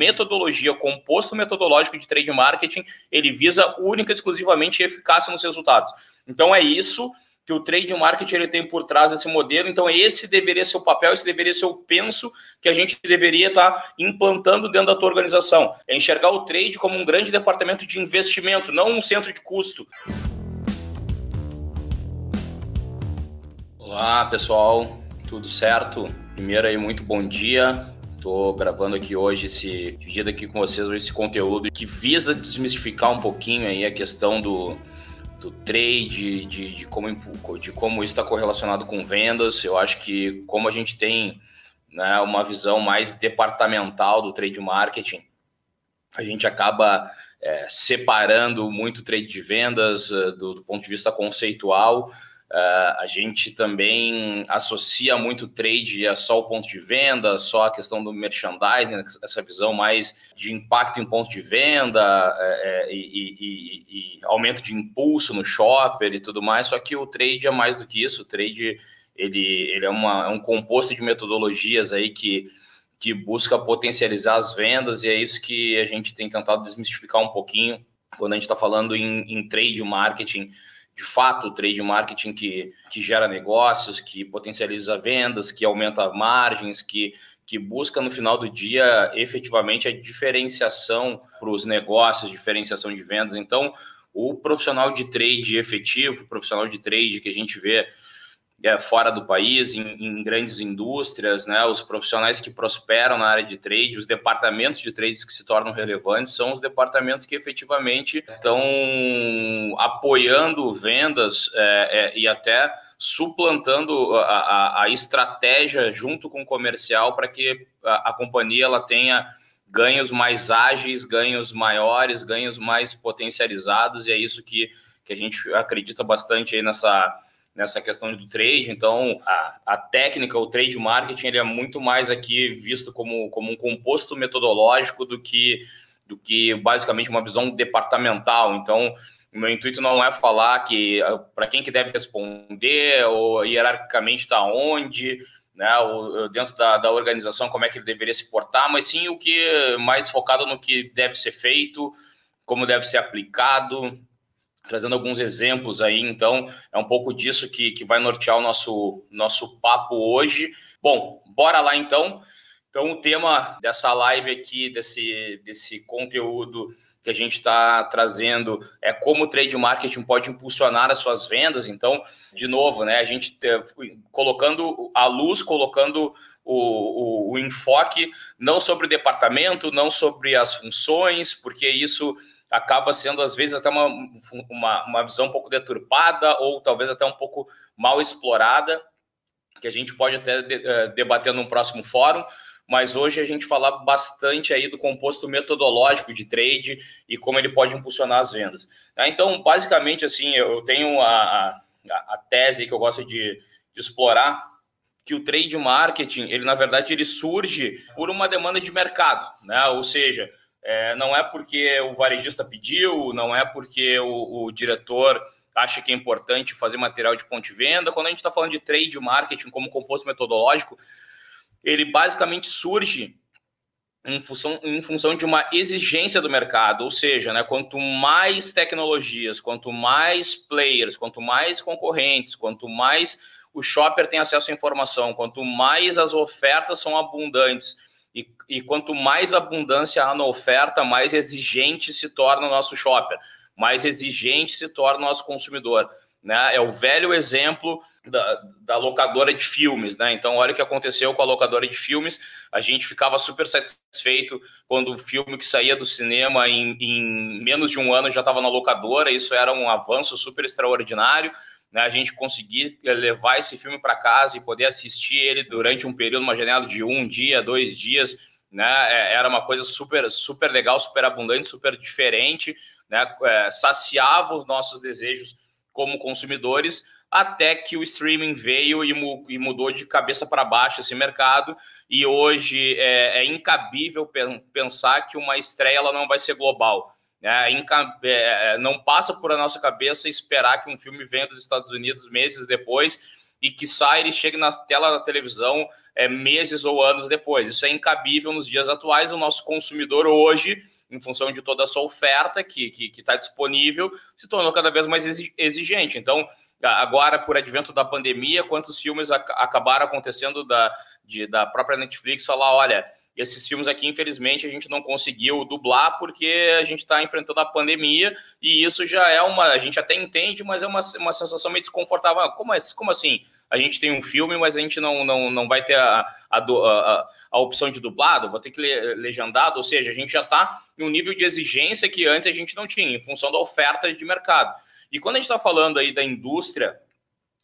metodologia, composto metodológico de trade marketing, ele visa única e exclusivamente eficácia nos resultados. Então é isso que o trade marketing ele tem por trás desse modelo. Então, esse deveria ser o papel, esse deveria ser o penso que a gente deveria estar implantando dentro da tua organização. É enxergar o trade como um grande departamento de investimento, não um centro de custo. Olá, pessoal. Tudo certo? Primeiro aí, muito bom dia. Estou gravando aqui hoje esse dividido aqui com vocês esse conteúdo que visa desmistificar um pouquinho aí a questão do do trade, de, de, como, de como isso está correlacionado com vendas. Eu acho que como a gente tem né, uma visão mais departamental do trade marketing, a gente acaba é, separando muito trade de vendas uh, do, do, ponto de vista conceitual Uh, a gente também associa muito trade a só o ponto de venda, só a questão do merchandising, essa visão mais de impacto em ponto de venda é, é, e, e, e, aumento de impulso no shopper e tudo mais. Só que o trade é mais do que isso. O trade ele, ele é, uma, é um composto de metodologias aí que, que busca potencializar as vendas e é isso que a gente tem tentado desmistificar um pouquinho quando a gente está falando em, em trade marketing de fato o trade marketing que, que gera negócios, que potencializa vendas, que aumenta margens, que, que busca no final do dia efetivamente a diferenciação para os negócios, diferenciação de vendas. Então, o profissional de trade efetivo, o profissional de trade que a gente vê é, fora do país, em, em, grandes indústrias, né, os profissionais que prosperam na área de trade, os departamentos de trades que se tornam relevantes, são os departamentos que efetivamente estão apoiando vendas é, é, e até suplantando a, a, a, estratégia junto com o comercial para que a, a companhia ela tenha ganhos mais ágeis, ganhos maiores, ganhos mais potencializados, e é isso que, que a gente acredita bastante aí nessa nessa questão do trade. Então, a, a técnica, o trade marketing, ele é muito mais aqui visto como, como um composto metodológico do que, do que basicamente uma visão departamental. Então, o meu intuito não é falar que ah, para quem que deve responder ou hierarquicamente está onde, né, dentro da, da organização como é que ele deveria se portar, mas sim o que mais focado no que deve ser feito, como deve ser aplicado, trazendo alguns exemplos aí, então é um pouco disso que, que vai nortear o nosso, nosso papo hoje. Bom, bora lá então. Então, o tema dessa live aqui, desse, desse conteúdo que a gente está trazendo é como o trade marketing pode impulsionar as suas vendas. Então, de novo, né, a gente colocando a luz, colocando o, o, o enfoque não sobre o departamento, não sobre as funções, porque isso acaba sendo, às vezes, até uma, uma, uma visão um pouco deturpada ou talvez até um pouco mal explorada, que a gente pode até de, uh, debater num próximo fórum, mas hoje a gente falar bastante aí do composto metodológico de trade e como ele pode impulsionar as vendas. Tá? Então, basicamente, assim, eu tenho a, a, a tese que eu gosto de, de explorar, que o trade marketing, ele na verdade ele surge por uma demanda de mercado, né? Ou seja, é, não é porque o varejista pediu, não é porque o, o, diretor acha que é importante fazer material de ponto de venda. Quando a gente está falando de trade marketing como composto metodológico, ele basicamente surge em função, em função de uma exigência do mercado, ou seja, né, quanto mais tecnologias, quanto mais players, quanto mais concorrentes, quanto mais o shopper tem acesso à informação, quanto mais as ofertas são abundantes, e, e quanto mais abundância há na oferta, mais exigente se torna o nosso shopper, mais exigente se torna o nosso consumidor. Né? É o velho exemplo da, da, locadora de filmes, né? Então, olha o que aconteceu com a locadora de filmes. A gente ficava super satisfeito quando o filme que saía do cinema em, em menos de um ano já estava na locadora. Isso era um avanço super extraordinário né, a gente conseguir levar esse filme para casa e poder assistir ele durante um período, uma janela de um dia, dois dias, né, é, era uma coisa super, super legal, super abundante, super diferente, né, é, saciava os nossos desejos como consumidores, até que o streaming veio e, e mudou de cabeça para baixo esse mercado, e hoje é, é incabível pensar que uma estreia ela não vai ser global. É, é, não passa por a nossa cabeça esperar que um filme venha dos Estados Unidos meses depois e que sai ele chegue na tela da televisão é, meses ou anos depois. Isso é incabível nos dias atuais. O nosso consumidor hoje, em função de toda a sua oferta que está disponível, se tornou cada vez mais exigente. Então, agora, por advento da pandemia, quantos filmes ac acabaram acontecendo da, de, da própria Netflix falar, olha esses filmes aqui, infelizmente, a gente não conseguiu dublar porque a gente está enfrentando a pandemia e isso já é uma. A gente até entende, mas é uma, uma sensação meio desconfortável. Como, é, como assim? A gente tem um filme, mas a gente não, não, não vai ter a, a, a, a opção de dublado, vou ter que ler legendado, ou seja, a gente já está em um nível de exigência que antes a gente não tinha, em função da oferta de mercado. E quando a gente está falando aí da indústria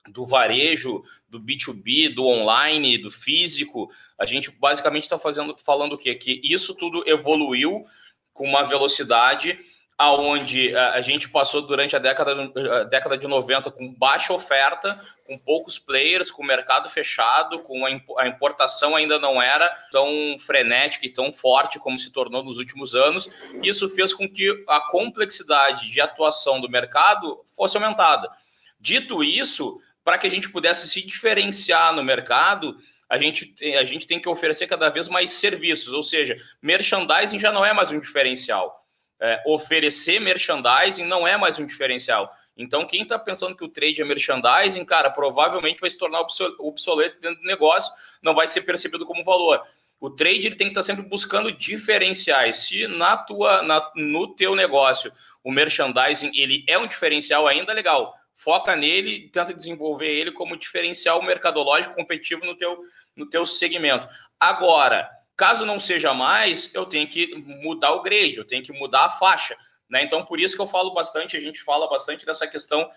do varejo, do B2B, do online, do físico, a gente basicamente está fazendo falando o quê? Que isso tudo evoluiu com uma velocidade aonde a gente passou durante a década, a década de 90 com baixa oferta, com poucos players, com mercado fechado, com a importação ainda não era tão frenética e tão forte como se tornou nos últimos anos. Isso fez com que a complexidade de atuação do mercado fosse aumentada. Dito isso, para que a gente pudesse se diferenciar no mercado, a gente, a gente tem que oferecer cada vez mais serviços, ou seja, merchandising já não é mais um diferencial. É, oferecer merchandising não é mais um diferencial. Então, quem está pensando que o trade é merchandising, cara, provavelmente vai se tornar obsoleto dentro do negócio, não vai ser percebido como valor. O trade ele tem que estar tá sempre buscando diferenciais. Se na tua, na, no teu negócio o merchandising ele é um diferencial ainda, legal foca nele tenta desenvolver ele como diferencial mercadológico competitivo no teu, no teu segmento. Agora, caso não seja mais, eu tenho que mudar o grade, eu tenho que mudar a faixa. Né? Então, por isso que eu falo bastante, a gente fala bastante dessa questão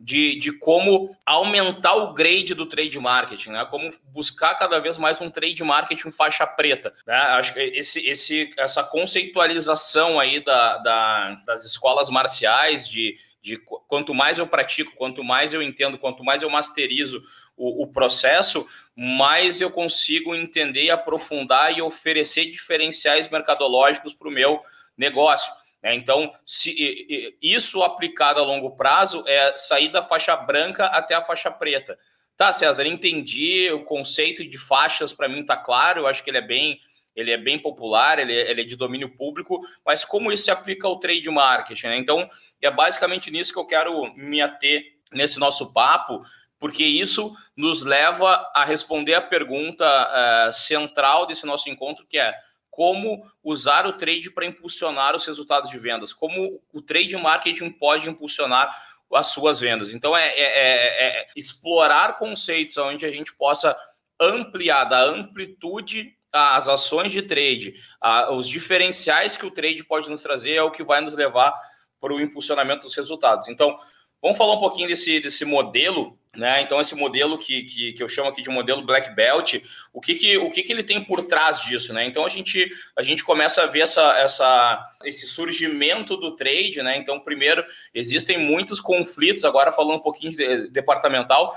de, de como aumentar o grade do trade marketing, né? Como buscar cada vez mais um trade marketing faixa preta. Né? Acho que esse, esse, essa conceitualização aí da, da, das escolas marciais de de quanto mais eu pratico, quanto mais eu entendo, quanto mais eu masterizo o, o processo, mais eu consigo entender aprofundar e oferecer diferenciais mercadológicos para o meu negócio. Né? Então, se, isso aplicado a longo prazo é sair da faixa branca até a faixa preta. Tá, César, entendi o conceito de faixas, para mim está claro, eu acho que ele é bem ele é bem popular, ele é, ele é, de domínio público, mas como isso se aplica ao trade marketing? Né? Então, é basicamente nisso que eu quero me ater nesse nosso papo, porque isso nos leva a responder a pergunta uh, central desse nosso encontro, que é como usar o trade para impulsionar os resultados de vendas, como o trade marketing pode impulsionar as suas vendas. Então, é, é, é, é explorar conceitos onde a gente possa ampliar da amplitude as ações de trade, os diferenciais que o trade pode nos trazer é o que vai nos levar para o impulsionamento dos resultados. Então, vamos falar um pouquinho desse, desse modelo, né? Então, esse modelo que, que, que eu chamo aqui de modelo Black Belt, o que, que, o que, que ele tem por trás disso, né? Então, a gente, a gente começa a ver essa, essa, esse surgimento do trade, né? Então, primeiro, existem muitos conflitos, agora falando um pouquinho de departamental,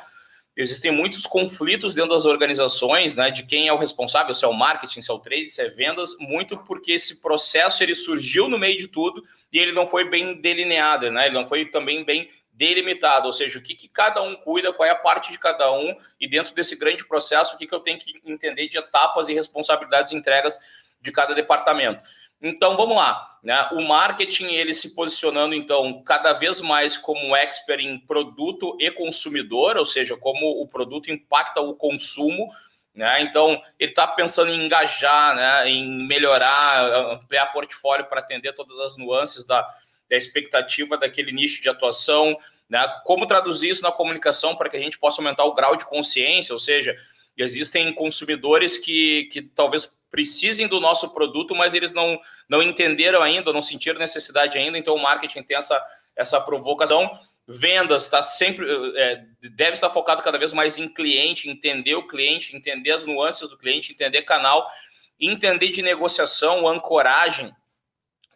existem muitos conflitos dentro das organizações, né, de quem é o responsável, se é o marketing, se é o trade, se é vendas, muito porque esse processo ele surgiu no meio de tudo e ele não foi bem delineado, né, ele não foi também bem delimitado, ou seja, o que, que cada um cuida, qual é a parte de cada um e dentro desse grande processo, o que, que eu tenho que entender de etapas e responsabilidades e entregas de cada departamento. Então vamos lá, né? O marketing ele se posicionando então cada vez mais como expert em produto e consumidor, ou seja, como o produto impacta o consumo, né? Então ele está pensando em engajar, né? Em melhorar, ampliar portfólio para atender todas as nuances da, da expectativa daquele nicho de atuação, né? Como traduzir isso na comunicação para que a gente possa aumentar o grau de consciência, ou seja, existem consumidores que, que talvez precisem do nosso produto, mas eles não, não entenderam ainda, não sentiram necessidade ainda, então o marketing tem essa, essa provocação. Vendas está sempre é, deve estar focado cada vez mais em cliente, entender o cliente, entender as nuances do cliente, entender canal, entender de negociação, ancoragem,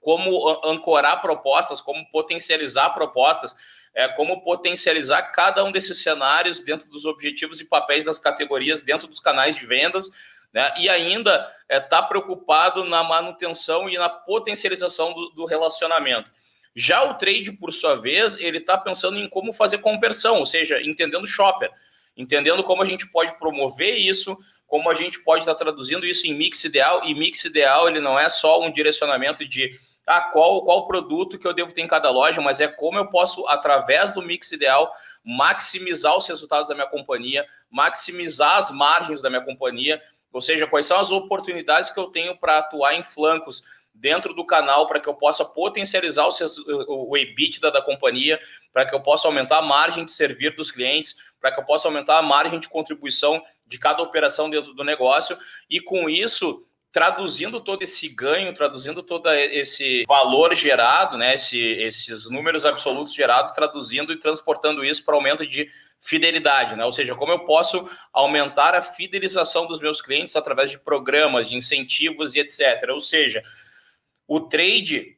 como ancorar propostas, como potencializar propostas, é, como potencializar cada um desses cenários dentro dos objetivos e papéis das categorias, dentro dos canais de vendas, né? E ainda está é, tá preocupado na manutenção e na potencialização do, do relacionamento. Já o trade, por sua vez, ele está pensando em como fazer conversão, ou seja, entendendo shopper. entendendo como a gente pode promover isso, como a gente pode estar traduzindo isso em mix ideal, e mix ideal ele não é só um direcionamento de ah, qual, qual produto que eu devo ter em cada loja, mas é como eu posso, através do mix ideal, maximizar os resultados da minha companhia, maximizar as margens da minha companhia, ou seja, quais são as oportunidades que eu tenho para atuar em flancos dentro do canal para que eu possa potencializar o, o EBITDA da companhia, para que eu possa aumentar a margem de servir dos clientes, para que eu possa aumentar a margem de contribuição de cada operação dentro do negócio. E com isso traduzindo todo esse ganho, traduzindo todo esse valor gerado, né, esse, esses números absolutos gerados, traduzindo e transportando isso para aumento de fidelidade, né? Ou seja, como eu posso aumentar a fidelização dos meus clientes através de programas, de incentivos e etc. Ou seja, o trade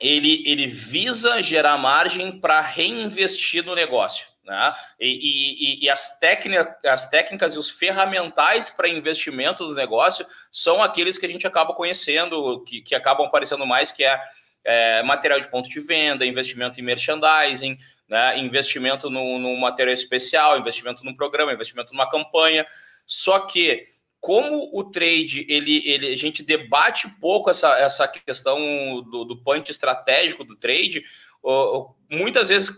ele, ele visa gerar margem para reinvestir no negócio. Né? E, e, e as, técnica, as técnicas e os ferramentais para investimento do negócio são aqueles que a gente acaba conhecendo, que, que acabam aparecendo mais, que é, é material de ponto de venda, investimento em merchandising, né? investimento no, material especial, investimento num programa, investimento numa campanha. Só que como o trade, ele, ele, a gente debate pouco essa, essa questão do, do punch estratégico do trade, muitas vezes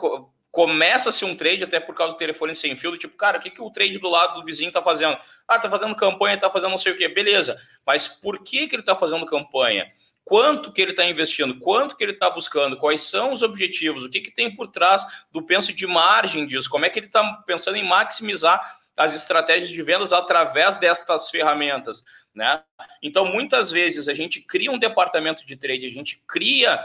começa-se um trade até por causa do telefone sem fio, do tipo, cara, o que, que o trade do lado do vizinho tá fazendo? Ah, tá fazendo campanha, tá fazendo não sei o quê, beleza. Mas por que, que ele tá fazendo campanha? Quanto que ele está investindo? Quanto que ele está buscando? Quais são os objetivos? O que, que tem por trás do penso de margem disso? Como é que ele está pensando em maximizar as estratégias de vendas através destas ferramentas, né? Então, muitas vezes a gente cria um departamento de trade, a gente cria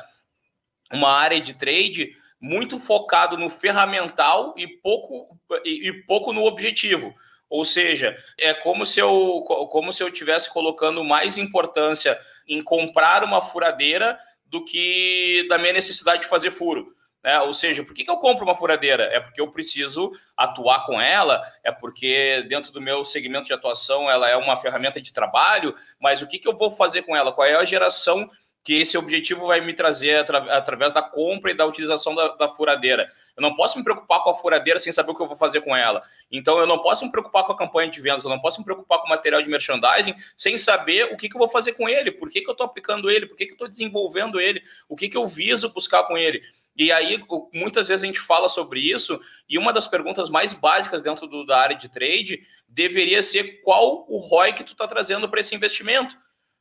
uma área de trade muito focado no ferramental e pouco, e, e pouco no objetivo. Ou seja, é como se eu como se eu tivesse colocando mais importância em comprar uma furadeira do que da minha necessidade de fazer furo. Né? Ou seja, por que, que eu compro uma furadeira? É porque eu preciso atuar com ela, é porque dentro do meu segmento de atuação ela é uma ferramenta de trabalho, mas o que, que eu vou fazer com ela? Qual é a geração que esse objetivo vai me trazer atra através da compra e da utilização da, da, furadeira. Eu não posso me preocupar com a furadeira sem saber o que eu vou fazer com ela. Então, eu não posso me preocupar com a campanha de vendas, eu não posso me preocupar com o material de merchandising sem saber o que, que eu vou fazer com ele, por que, que eu estou aplicando ele, por que, que eu estou desenvolvendo ele, o que, que eu viso buscar com ele. E aí, muitas vezes a gente fala sobre isso, e uma das perguntas mais básicas dentro do, da área de trade deveria ser qual o ROI que tu está trazendo para esse investimento.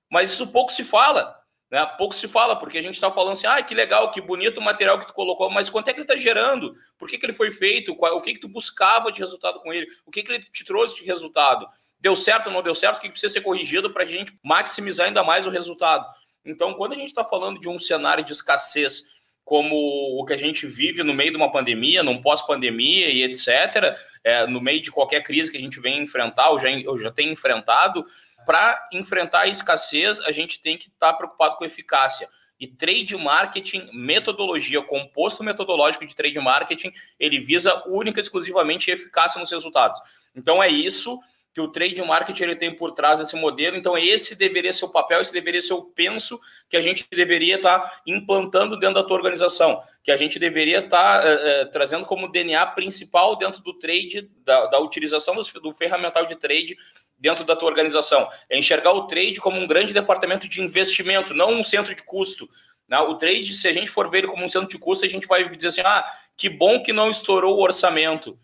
Mas isso pouco se fala. Né? Pouco se fala, porque a gente está falando assim, ah, que legal, que bonito o material que tu colocou, mas quanto é que ele está gerando? Por que, que ele foi feito? Qual, o que, que tu buscava de resultado com ele? O que, que ele te trouxe de resultado? Deu certo não deu certo? O que, que precisa ser corrigido para a gente maximizar ainda mais o resultado? Então, quando a gente está falando de um cenário de escassez como o que a gente vive no meio de uma pandemia, num pós-pandemia e etc., é, no meio de qualquer crise que a gente vem enfrentar, ou já, ou já tem enfrentado, para enfrentar a escassez, a gente tem que estar tá preocupado com eficácia. E trade marketing, metodologia, composto metodológico de trade marketing, ele visa única e exclusivamente eficácia nos resultados. Então é isso que o trade marketing ele tem por trás desse modelo. Então esse deveria ser o papel, esse deveria ser o penso que a gente deveria estar tá implantando dentro da tua organização, que a gente deveria estar tá, é, é, trazendo como DNA principal dentro do trade, da, da utilização do, do ferramental de trade dentro da tua organização. É enxergar o trade como um grande departamento de investimento, não um centro de custo. Né? O trade, se a gente for ver ele como um centro de custo, a gente vai dizer assim: ah, que bom que não estourou o orçamento.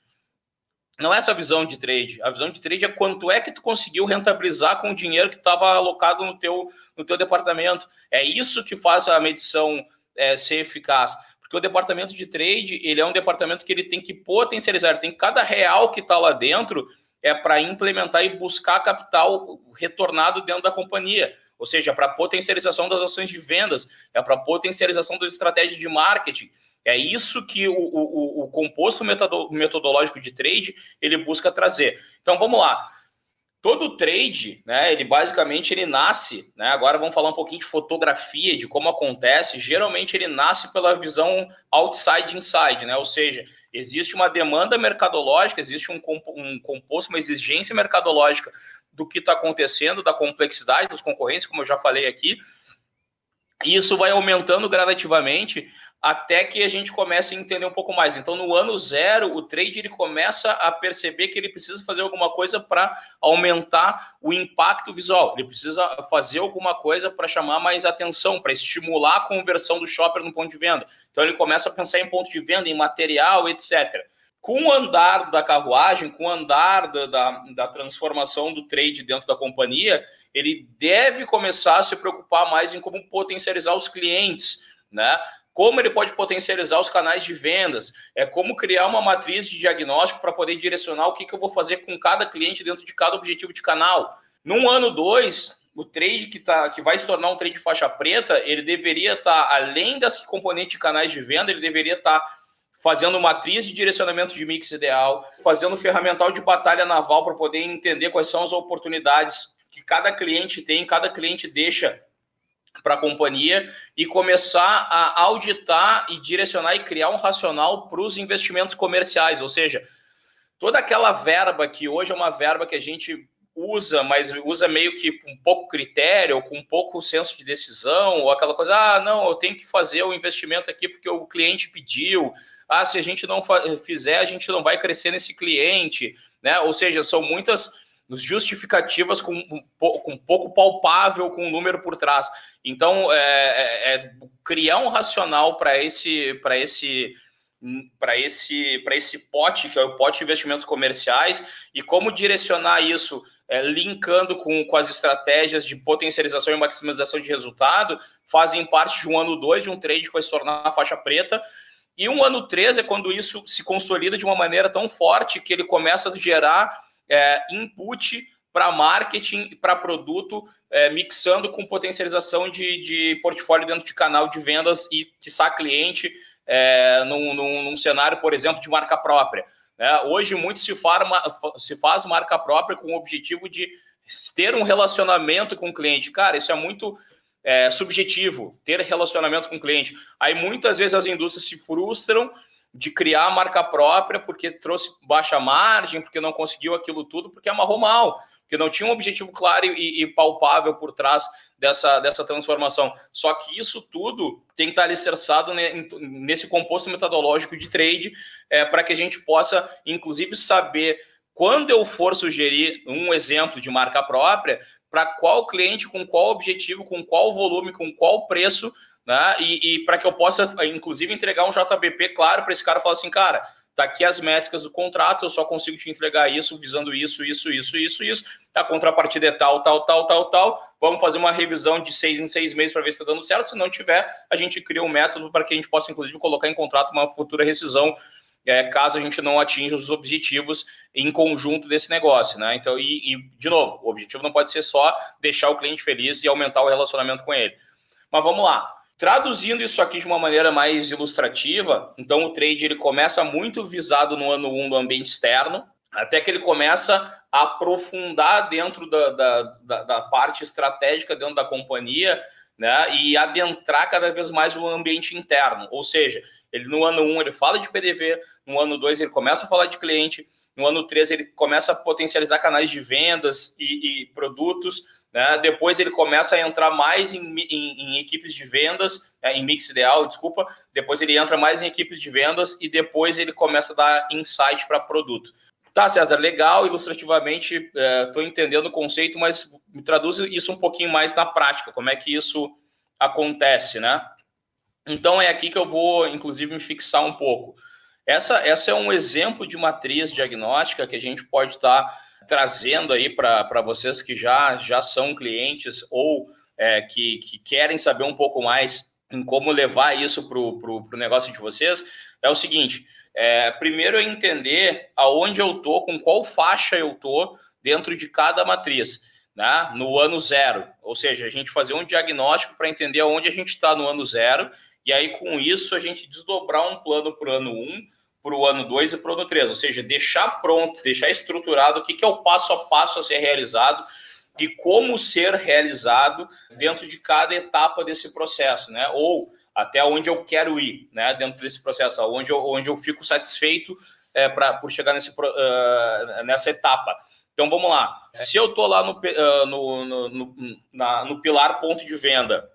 Não é essa visão de trade. A visão de trade é quanto é que tu conseguiu rentabilizar com o dinheiro que estava alocado no teu, no teu departamento. É isso que faz a medição é, ser eficaz. Porque o departamento de trade, ele é um departamento que ele tem que potencializar, tem cada real que está lá dentro, é para implementar e buscar capital retornado dentro da companhia, ou seja, para potencialização das ações de vendas, é para potencialização das estratégias de marketing. É isso que o, o, o composto metodológico de trade ele busca trazer. Então vamos lá. Todo trade, né, ele basicamente ele nasce, né, agora vamos falar um pouquinho de fotografia, de como acontece, geralmente ele nasce pela visão outside inside, né, ou seja, Existe uma demanda mercadológica, existe um, um composto, uma exigência mercadológica do que está acontecendo, da complexidade dos concorrentes, como eu já falei aqui. E isso vai aumentando gradativamente até que a gente comece a entender um pouco mais. Então, no ano zero, o trade ele começa a perceber que ele precisa fazer alguma coisa para aumentar o impacto visual. Ele precisa fazer alguma coisa para chamar mais atenção, para estimular a conversão do shopper no ponto de venda. Então, ele começa a pensar em ponto de venda, em material, etc. Com o andar da carruagem, com o andar da, da, da transformação do trade dentro da companhia, ele deve começar a se preocupar mais em como potencializar os clientes, né? Como ele pode potencializar os canais de vendas, é como criar uma matriz de diagnóstico para poder direcionar o que, que eu vou fazer com cada cliente dentro de cada objetivo de canal. Num ano dois, o trade que, tá, que vai se tornar um trade faixa preta, ele deveria estar, tá, além desse componente de canais de venda, ele deveria estar tá fazendo matriz de direcionamento de mix ideal, fazendo ferramental de batalha naval para poder entender quais são as oportunidades que cada cliente tem, cada cliente deixa para a companhia e começar a auditar e direcionar e criar um racional para os investimentos comerciais, ou seja, toda aquela verba que hoje é uma verba que a gente usa, mas usa meio que com pouco critério, ou com pouco senso de decisão, ou aquela coisa, ah, não, eu tenho que fazer o investimento aqui porque o cliente pediu, ah, se a gente não fizer, a gente não vai crescer nesse cliente, né? Ou seja, são muitas justificativas com, com pouco palpável, com um número por trás. Então, é, é, é criar um racional para esse, para esse, para esse, para esse pote que é o pote de investimentos comerciais e como direcionar isso, é, linkando com, com as estratégias de potencialização e maximização de resultado, fazem parte de um ano dois de um trade que vai se tornar a faixa preta. E um ano três é quando isso se consolida de uma maneira tão forte que ele começa a gerar é, input para marketing e para produto, é, mixando com potencialização de, de portfólio dentro de canal de vendas e, quiçá, cliente é, num, num, num, cenário, por exemplo, de marca própria. É, hoje, muito se, farma, se faz marca própria com o objetivo de ter um relacionamento com o cliente. Cara, isso é muito é, subjetivo, ter relacionamento com o cliente. Aí, muitas vezes, as indústrias se frustram de criar marca própria porque trouxe baixa margem, porque não conseguiu aquilo tudo, porque amarrou mal, porque não tinha um objetivo claro e, e palpável por trás dessa, dessa transformação. Só que isso tudo tem que estar alicerçado nesse composto metodológico de trade é, para que a gente possa, inclusive, saber quando eu for sugerir um exemplo de marca própria, para qual cliente, com qual objetivo, com qual volume, com qual preço né? E, e para que eu possa, inclusive, entregar um JBP claro para esse cara falar assim, cara, tá aqui as métricas do contrato, eu só consigo te entregar isso, visando isso, isso, isso, isso, isso. A contrapartida é tal, tal, tal, tal, tal. Vamos fazer uma revisão de seis em seis meses para ver se está dando certo. Se não tiver, a gente cria um método para que a gente possa, inclusive, colocar em contrato uma futura rescisão. É, caso a gente não atinja os objetivos em conjunto desse negócio, né? Então, e, e, de novo, o objetivo não pode ser só deixar o cliente feliz e aumentar o relacionamento com ele. Mas vamos lá. Traduzindo isso aqui de uma maneira mais ilustrativa, então o trade ele começa muito visado no ano 1 do ambiente externo, até que ele começa a aprofundar dentro da, da, da, da parte estratégica dentro da companhia, né, e adentrar cada vez mais o ambiente interno. Ou seja, ele no ano 1 ele fala de PDV, no ano 2 ele começa a falar de cliente, no ano 3 ele começa a potencializar canais de vendas e, e produtos, né? Depois ele começa a entrar mais em, em, em equipes de vendas, é, em mix ideal, desculpa. Depois ele entra mais em equipes de vendas e depois ele começa a dar insight para produto. Tá, César, legal, ilustrativamente, estou é, entendendo o conceito, mas me traduz isso um pouquinho mais na prática, como é que isso acontece, né? Então é aqui que eu vou, inclusive, me fixar um pouco. Essa, essa é um exemplo de matriz diagnóstica que a gente pode estar tá trazendo aí para vocês que já, já são clientes ou é, que, que querem saber um pouco mais em como levar isso para o negócio de vocês, é o seguinte: é, primeiro é entender aonde eu tô, com qual faixa eu tô dentro de cada matriz. Né? No ano zero, ou seja, a gente fazer um diagnóstico para entender aonde a gente está no ano zero, e aí com isso a gente desdobrar um plano para o ano um, para o ano 2 e para o ano 3, ou seja, deixar pronto, deixar estruturado o que, que é o passo a passo a ser realizado e como ser realizado dentro de cada etapa desse processo, né? Ou até onde eu quero ir, né? Dentro desse processo, onde eu, onde eu fico satisfeito é, pra, por chegar nesse, uh, nessa etapa. Então vamos lá. É. Se eu estou lá no, uh, no, no, no, na, no pilar ponto de venda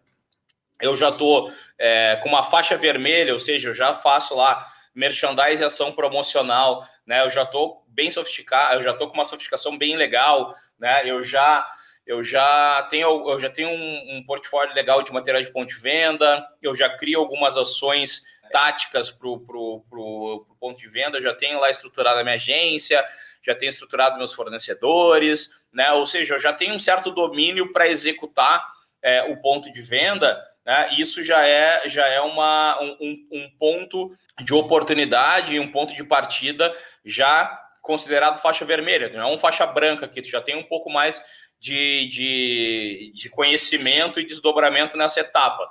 eu já estou é, com uma faixa vermelha, ou seja, eu já faço lá merchandise e ação promocional, né? Eu já estou bem sofisticado, eu já estou com uma sofisticação bem legal, né? Eu já eu já tenho eu já tenho um, um portfólio legal de material de ponto de venda, eu já crio algumas ações táticas para o ponto de venda, eu já tenho lá estruturado a minha agência, já tenho estruturado meus fornecedores, né? Ou seja, eu já tenho um certo domínio para executar é, o ponto de venda né? Isso já é, já é uma, um, um ponto de oportunidade, um ponto de partida já considerado faixa vermelha, não é um faixa branca que tu já tem um pouco mais de, de, de conhecimento e desdobramento nessa etapa.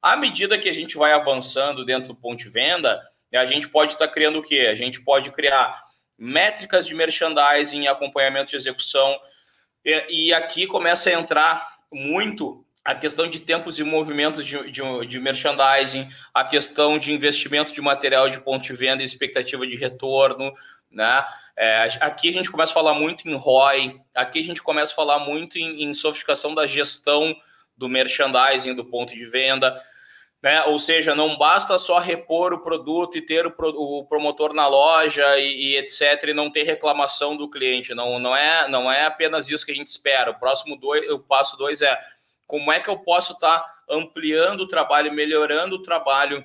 À medida que a gente vai avançando dentro do ponto de venda, a gente pode estar tá criando o quê? A gente pode criar métricas de merchandising, acompanhamento de execução, e, e aqui começa a entrar muito a questão de tempos e movimentos de, de, de, merchandising, a questão de investimento de material de ponto de venda e expectativa de retorno, né? É, aqui a gente começa a falar muito em ROI, aqui a gente começa a falar muito em, em sofisticação da gestão do merchandising, do ponto de venda, né? Ou seja, não basta só repor o produto e ter o, o promotor na loja e, e, etc. e não ter reclamação do cliente. Não, não, é, não é apenas isso que a gente espera. O próximo dois, o passo dois é como é que eu posso estar tá ampliando o trabalho, melhorando o trabalho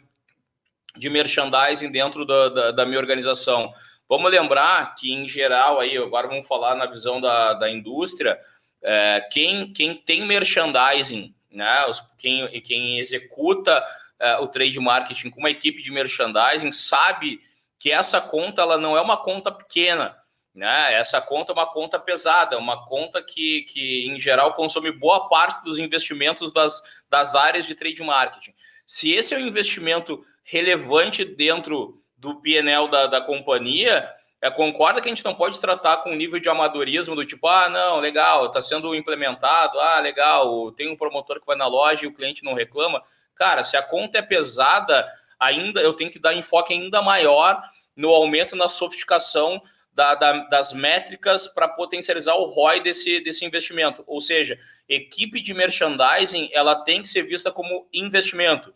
de merchandising dentro da, da, da, minha organização. Vamos lembrar que, em geral, aí, agora vamos falar na visão da, da indústria, é, quem, quem tem merchandising, né, os, quem, quem executa é, o trade marketing com uma equipe de merchandising, sabe que essa conta ela não é uma conta pequena. Né? Essa conta é uma conta pesada, uma conta que, que, em geral, consome boa parte dos investimentos das, das áreas de trade marketing. Se esse é um investimento relevante dentro do PNL da, da companhia, é, concorda que a gente não pode tratar com um nível de amadorismo do tipo, ah, não, legal, está sendo implementado, ah, legal, tem um promotor que vai na loja e o cliente não reclama. Cara, se a conta é pesada, ainda eu tenho que dar enfoque ainda maior no aumento na sofisticação da, da, das métricas para potencializar o ROI desse, desse investimento. Ou seja, equipe de merchandising ela tem que ser vista como investimento.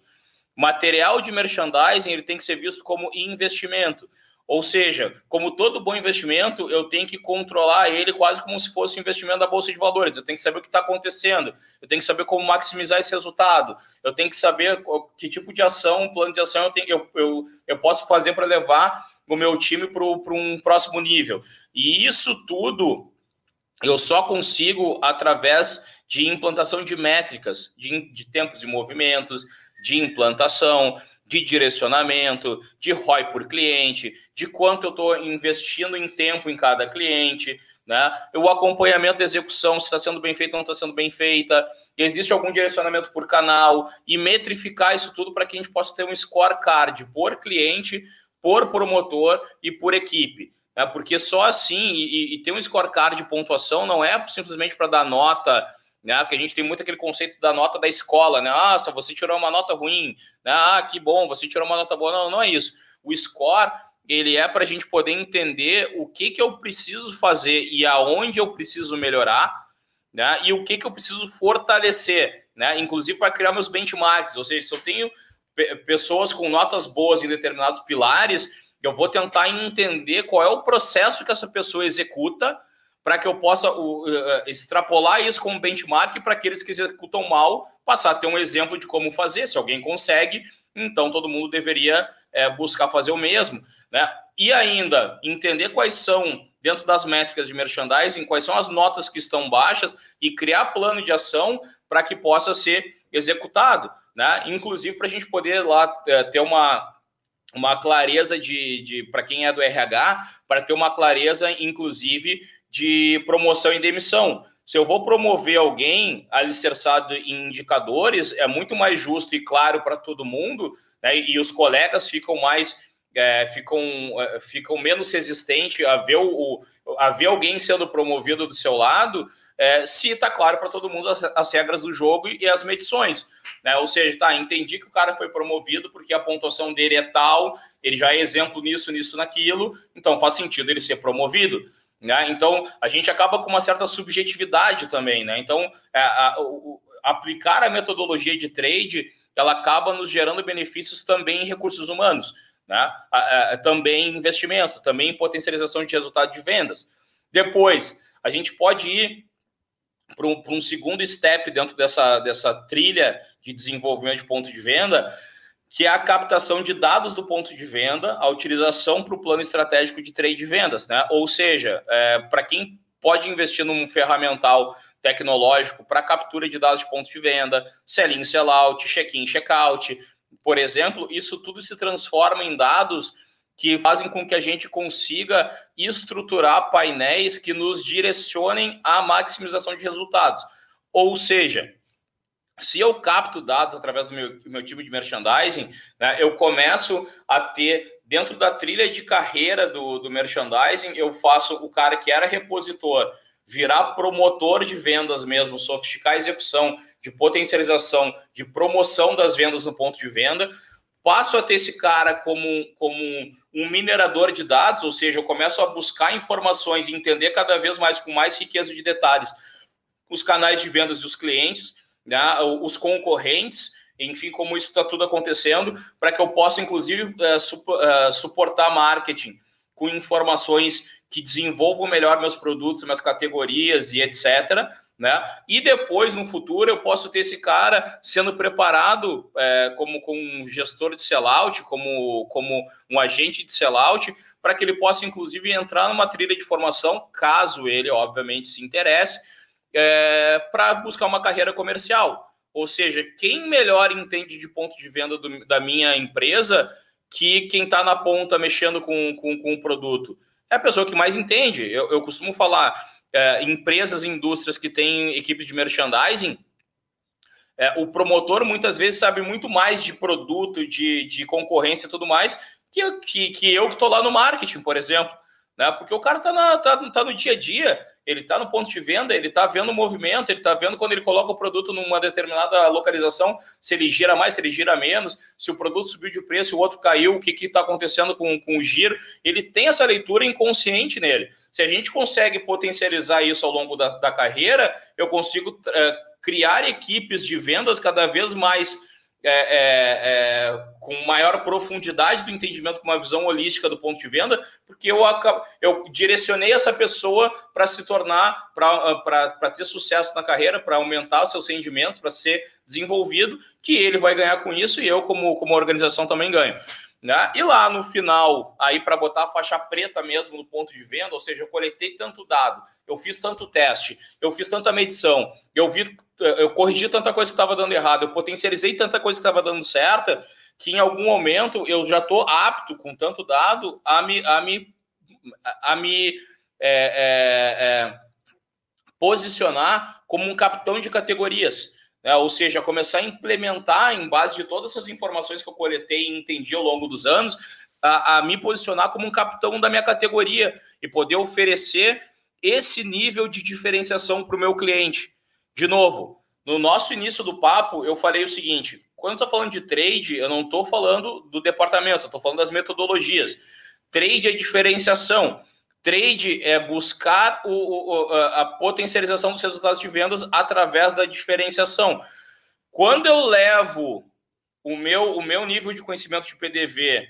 Material de merchandising ele tem que ser visto como investimento. Ou seja, como todo bom investimento, eu tenho que controlar ele quase como se fosse um investimento da Bolsa de Valores. Eu tenho que saber o que está acontecendo, eu tenho que saber como maximizar esse resultado, eu tenho que saber que tipo de ação, plano de ação eu, tenho, eu, eu, eu posso fazer para levar o meu time para um próximo nível. E isso tudo eu só consigo através de implantação de métricas, de, de tempos e movimentos, de implantação, de direcionamento, de ROI por cliente, de quanto eu estou investindo em tempo em cada cliente, né? O acompanhamento da execução, se está sendo bem feita ou não está sendo bem feita, existe algum direcionamento por canal, e metrificar isso tudo para que a gente possa ter um scorecard por cliente por promotor e por equipe. Né? Porque só assim, e, e ter um scorecard de pontuação não é simplesmente para dar nota, né? Porque a gente tem muito aquele conceito da nota da escola, né? Ah, se você tirou uma nota ruim, né? Ah, que bom, você tirou uma nota boa. Não, não é isso. O score ele é para a gente poder entender o que, que eu preciso fazer e aonde eu preciso melhorar, né? E o que, que eu preciso fortalecer, né? Inclusive para criar meus benchmarks. Ou seja, se eu tenho pessoas com notas boas em determinados pilares, eu vou tentar entender qual é o processo que essa pessoa executa para que eu possa uh, extrapolar isso como benchmark para aqueles que executam mal, passar a ter um exemplo de como fazer. Se alguém consegue, então todo mundo deveria é, buscar fazer o mesmo. Né? E ainda, entender quais são, dentro das métricas de merchandising, quais são as notas que estão baixas e criar plano de ação para que possa ser executado né? Inclusive para a gente poder lá é, ter uma, uma clareza de, de para quem é do RH, para ter uma clareza, inclusive, de promoção e demissão. Se eu vou promover alguém alicerçado em indicadores, é muito mais justo e claro para todo mundo, né? e os colegas ficam mais é, ficam, é, ficam menos resistentes a ver, o, a ver alguém sendo promovido do seu lado, é, está claro para todo mundo as, as, regras do jogo e, e as medições. Né? Ou seja, tá, entendi que o cara foi promovido porque a pontuação dele é tal, ele já é exemplo nisso, nisso, naquilo, então faz sentido ele ser promovido. Né? Então, a gente acaba com uma certa subjetividade também. Né? Então, é, a, o, aplicar a metodologia de trade ela acaba nos gerando benefícios também em recursos humanos, né? também em investimento, também em potencialização de resultado de vendas. Depois, a gente pode ir para um, um, segundo step dentro dessa, dessa trilha de desenvolvimento de ponto de venda, que é a captação de dados do ponto de venda, a utilização para o plano estratégico de trade de vendas, né? Ou seja, é, para quem pode investir num ferramental tecnológico para captura de dados de ponto de venda, sell-in, sell-out, check-in, check-out, por exemplo, isso tudo se transforma em dados que fazem com que a gente consiga estruturar painéis que nos direcionem à maximização de resultados. Ou seja, se eu capto dados através do meu, do meu time de merchandising, né, eu começo a ter, dentro da trilha de carreira do, do merchandising, eu faço o cara que era repositor virar promotor de vendas mesmo, sofisticar a execução de potencialização, de promoção das vendas no ponto de venda, passo a ter esse cara como, como um minerador de dados, ou seja, eu começo a buscar informações e entender cada vez mais, com mais riqueza de detalhes, os canais de vendas dos clientes, né, os concorrentes, enfim, como isso está tudo acontecendo, para que eu possa, inclusive, uh, suportar marketing com informações que desenvolvam melhor meus produtos, minhas categorias e etc. Né? E depois, no futuro, eu posso ter esse cara sendo preparado é, como, como um gestor de sellout, como, como um agente de sellout, para que ele possa, inclusive, entrar numa trilha de formação, caso ele, obviamente, se interesse, é, para buscar uma carreira comercial. Ou seja, quem melhor entende de ponto de venda do, da minha empresa que quem está na ponta mexendo com, com, com o produto? É a pessoa que mais entende. Eu, eu costumo falar é, empresas e indústrias que têm equipes de merchandising, é, o promotor muitas vezes sabe muito mais de produto, de, de concorrência e tudo mais, que, que, que eu que estou lá no marketing, por exemplo. Né? Porque o cara está tá, tá no dia a dia ele está no ponto de venda, ele está vendo o movimento, ele está vendo quando ele coloca o produto numa determinada localização, se ele gira mais, se ele gira menos, se o produto subiu de preço o outro caiu, o que está acontecendo com, com o giro. Ele tem essa leitura inconsciente nele. Se a gente consegue potencializar isso ao longo da, da carreira, eu consigo é, criar equipes de vendas cada vez mais é, é, é, com maior profundidade do entendimento, com uma visão holística do ponto de venda, porque eu, eu direcionei essa pessoa para se tornar, para ter sucesso na carreira, para aumentar seus rendimentos, para ser desenvolvido, que ele vai ganhar com isso e eu, como, como organização, também ganho. Né? E lá no final, aí para botar a faixa preta mesmo no ponto de venda, ou seja, eu coletei tanto dado, eu fiz tanto teste, eu fiz tanta medição, eu vi, eu corrigi tanta coisa que estava dando errado, eu potencializei tanta coisa que estava dando certa, que em algum momento eu já estou apto com tanto dado a me, a me, a me é, é, é, posicionar como um capitão de categorias né? ou seja, começar a implementar, em base de todas essas informações que eu coletei e entendi ao longo dos anos, a, a me posicionar como um capitão da minha categoria e poder oferecer esse nível de diferenciação para o meu cliente. De novo, no nosso início do papo, eu falei o seguinte: quando eu estou falando de trade, eu não estou falando do departamento, estou falando das metodologias. Trade é diferenciação. Trade é buscar o, o, a potencialização dos resultados de vendas através da diferenciação. Quando eu levo o meu, o meu nível de conhecimento de PDV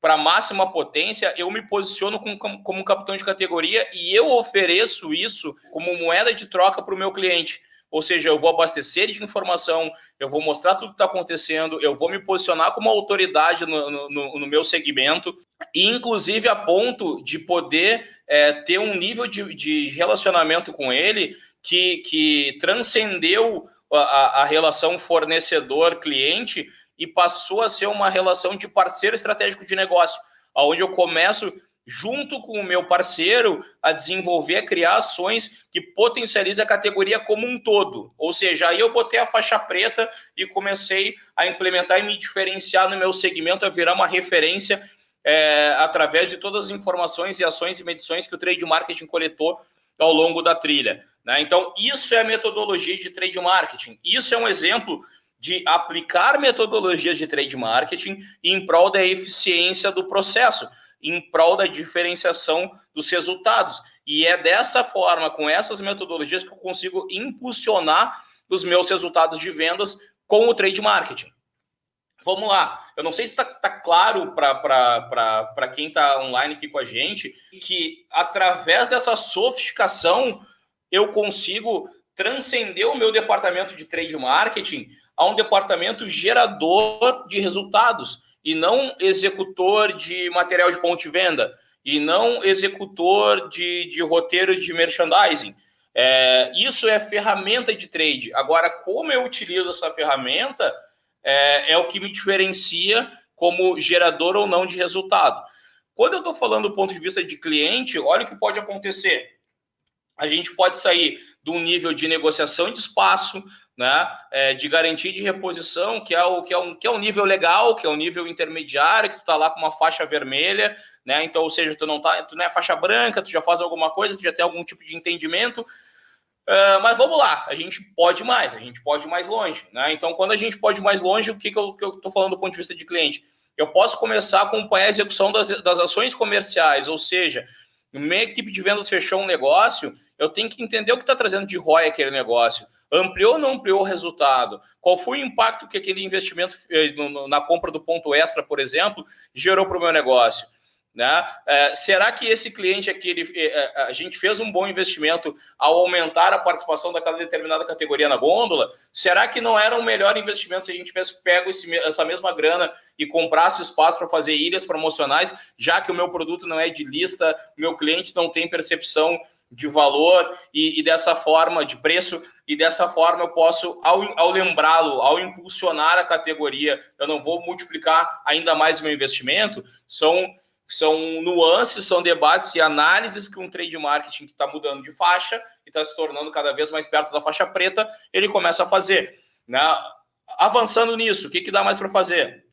para máxima potência, eu me posiciono como, como capitão de categoria e eu ofereço isso como moeda de troca para o meu cliente. Ou seja, eu vou abastecer de informação, eu vou mostrar tudo que está acontecendo, eu vou me posicionar como autoridade no, no, no, meu segmento, e inclusive a ponto de poder é, ter um nível de, de relacionamento com ele que, que transcendeu a, a relação fornecedor-cliente e passou a ser uma relação de parceiro estratégico de negócio, onde eu começo junto com o meu parceiro, a desenvolver, a criar ações que potencializem a categoria como um todo. Ou seja, aí eu botei a faixa preta e comecei a implementar e me diferenciar no meu segmento, a virar uma referência é, através de todas as informações e ações e medições que o trade marketing coletou ao longo da trilha. Né? Então, isso é a metodologia de trade marketing. Isso é um exemplo de aplicar metodologias de trade marketing em prol da eficiência do processo em prol da diferenciação dos resultados. E é dessa forma, com essas metodologias, que eu consigo impulsionar os meus resultados de vendas com o trade marketing. Vamos lá. Eu não sei se está tá claro para quem está online aqui com a gente que através dessa sofisticação eu consigo transcender o meu departamento de trade marketing a um departamento gerador de resultados e não executor de material de ponto de venda e não executor de, de roteiro de merchandising. É, isso é ferramenta de trade. Agora, como eu utilizo essa ferramenta é, é o que me diferencia como gerador ou não de resultado. Quando eu estou falando do ponto de vista de cliente, olha o que pode acontecer. A gente pode sair de um nível de negociação de espaço, né, é, de garantia de reposição, que é, o, que, é um, que é um nível legal, que é um nível intermediário, que tu está lá com uma faixa vermelha, né? Então, ou seja, tu não tá, tu não é faixa branca, tu já faz alguma coisa, tu já tem algum tipo de entendimento, Uh, mas vamos lá, a gente pode mais, a gente pode mais longe. Né? Então, quando a gente pode mais longe, o que, que eu estou falando do ponto de vista de cliente? Eu posso começar a acompanhar a execução das, das ações comerciais, ou seja, minha equipe de vendas fechou um negócio, eu tenho que entender o que está trazendo de ROI aquele negócio. Ampliou ou não ampliou o resultado? Qual foi o impacto que aquele investimento eh, na compra do ponto extra, por exemplo, gerou para o meu negócio? Né? É, será que esse cliente aqui, ele, é, a gente fez um bom investimento ao aumentar a participação daquela determinada categoria na gôndola? Será que não era um melhor investimento se a gente tivesse pego esse, essa mesma grana e comprasse espaço para fazer ilhas promocionais, já que o meu produto não é de lista, meu cliente não tem percepção de valor e, e dessa forma, de preço, e dessa forma eu posso, ao, ao lembrá-lo, ao impulsionar a categoria, eu não vou multiplicar ainda mais meu investimento, são são nuances, são debates e análises que um trade marketing que está mudando de faixa e está se tornando cada vez mais perto da faixa preta, ele começa a fazer. Né? Avançando nisso, o que, que dá mais para fazer?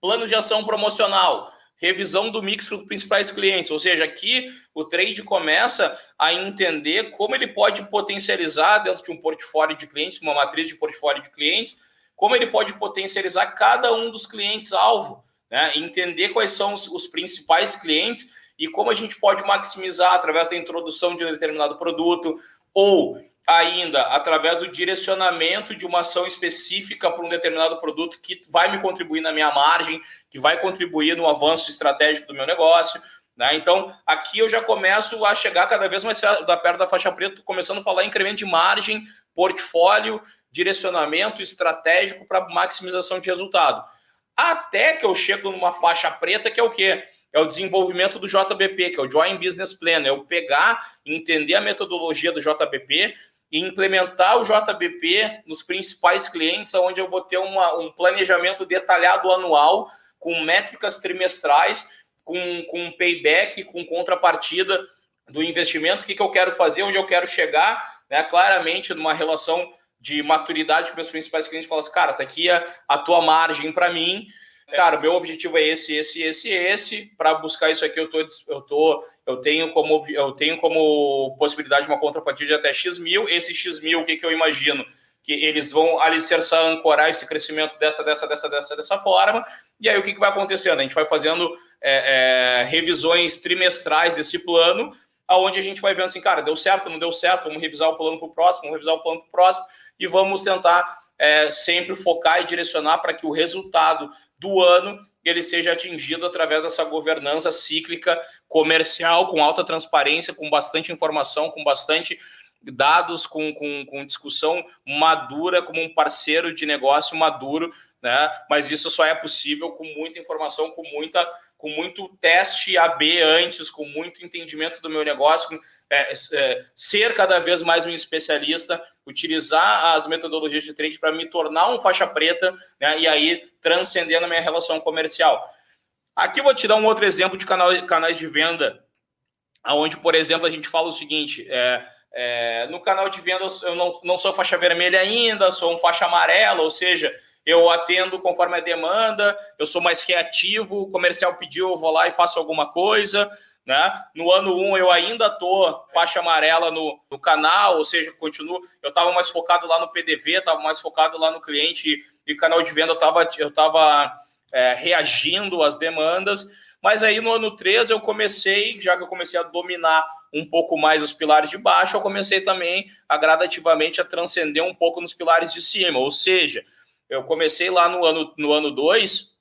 Plano de ação promocional, revisão do mix para os principais clientes, ou seja, aqui o trade começa a entender como ele pode potencializar dentro de um portfólio de clientes, uma matriz de portfólio de clientes, como ele pode potencializar cada um dos clientes alvo né? entender quais são os, os principais clientes e como a gente pode maximizar através da introdução de um determinado produto ou ainda através do direcionamento de uma ação específica para um determinado produto que vai me contribuir na minha margem, que vai contribuir no avanço estratégico do meu negócio. Né? Então, aqui eu já começo a chegar cada vez mais da perto da faixa preta, começando a falar em incremento de margem, portfólio, direcionamento estratégico para maximização de resultado. Até que eu chego numa faixa preta, que é o quê? É o desenvolvimento do JBP, que é o Joint Business Plan. É eu pegar, entender a metodologia do JBP e implementar o JBP nos principais clientes, onde eu vou ter uma, um planejamento detalhado anual, com métricas trimestrais, com, com payback, com contrapartida do investimento, o que, que eu quero fazer, onde eu quero chegar, né, claramente numa relação de maturidade com meus principais clientes, falam assim, cara, tá aqui a, a tua margem para mim, cara, meu objetivo é esse, esse, esse, esse. Para buscar isso aqui, eu tô, eu tô, eu tenho como, eu tenho como possibilidade uma contrapartida de até x mil. Esse x mil, o que, que eu imagino? Que eles vão alicerçar, ancorar esse crescimento dessa, dessa, dessa, dessa, dessa forma. E aí o que, que vai acontecendo? A gente vai fazendo é, é, revisões trimestrais desse plano, aonde a gente vai vendo assim, cara, deu certo, não deu certo, vamos revisar o plano para o próximo, vamos revisar o plano para o próximo e vamos tentar é, sempre focar e direcionar para que o resultado do ano ele seja atingido através dessa governança cíclica comercial com alta transparência, com bastante informação, com bastante dados, com, com, com discussão madura, como um parceiro de negócio maduro, né? Mas isso só é possível com muita informação, com muita com muito teste AB antes, com muito entendimento do meu negócio, é, é, ser cada vez mais um especialista, utilizar as metodologias de trade para me tornar um faixa preta, né, e aí transcendendo a minha relação comercial. Aqui eu vou te dar um outro exemplo de canal, canais de venda, onde, por exemplo, a gente fala o seguinte: é, é, no canal de venda eu não, não sou faixa vermelha ainda, sou um faixa amarela, ou seja, eu atendo conforme a demanda, eu sou mais reativo, o comercial pediu, eu vou lá e faço alguma coisa. Né? No ano 1 um, eu ainda tô faixa amarela no, no canal, ou seja, continuo. Eu estava mais focado lá no PDV, estava mais focado lá no cliente e, canal de venda, eu estava eu tava, é, reagindo às demandas. Mas aí no ano 3 eu comecei, já que eu comecei a dominar um pouco mais os pilares de baixo, eu comecei também a gradativamente a transcender um pouco nos pilares de cima, ou seja, Eu comecei lá no ano no ano 2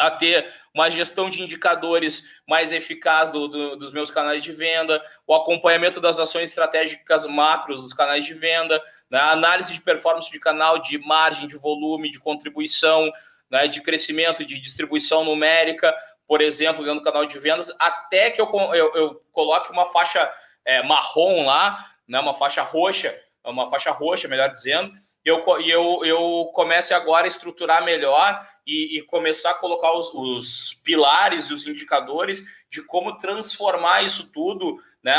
a ter uma gestão de indicadores mais eficaz do, do, dos meus canais de venda, o acompanhamento das ações estratégicas macros dos canais de venda, né, a análise de performance de canal, de margem, de volume, de contribuição, né, de crescimento, de distribuição numérica, por exemplo, dentro do canal de vendas, até que eu, eu, eu coloque uma faixa é, marrom lá, né, uma faixa roxa, uma faixa roxa, melhor dizendo, e eu, eu, eu comece agora a estruturar melhor e, e começar a colocar os, os, pilares e os indicadores de como transformar isso tudo né,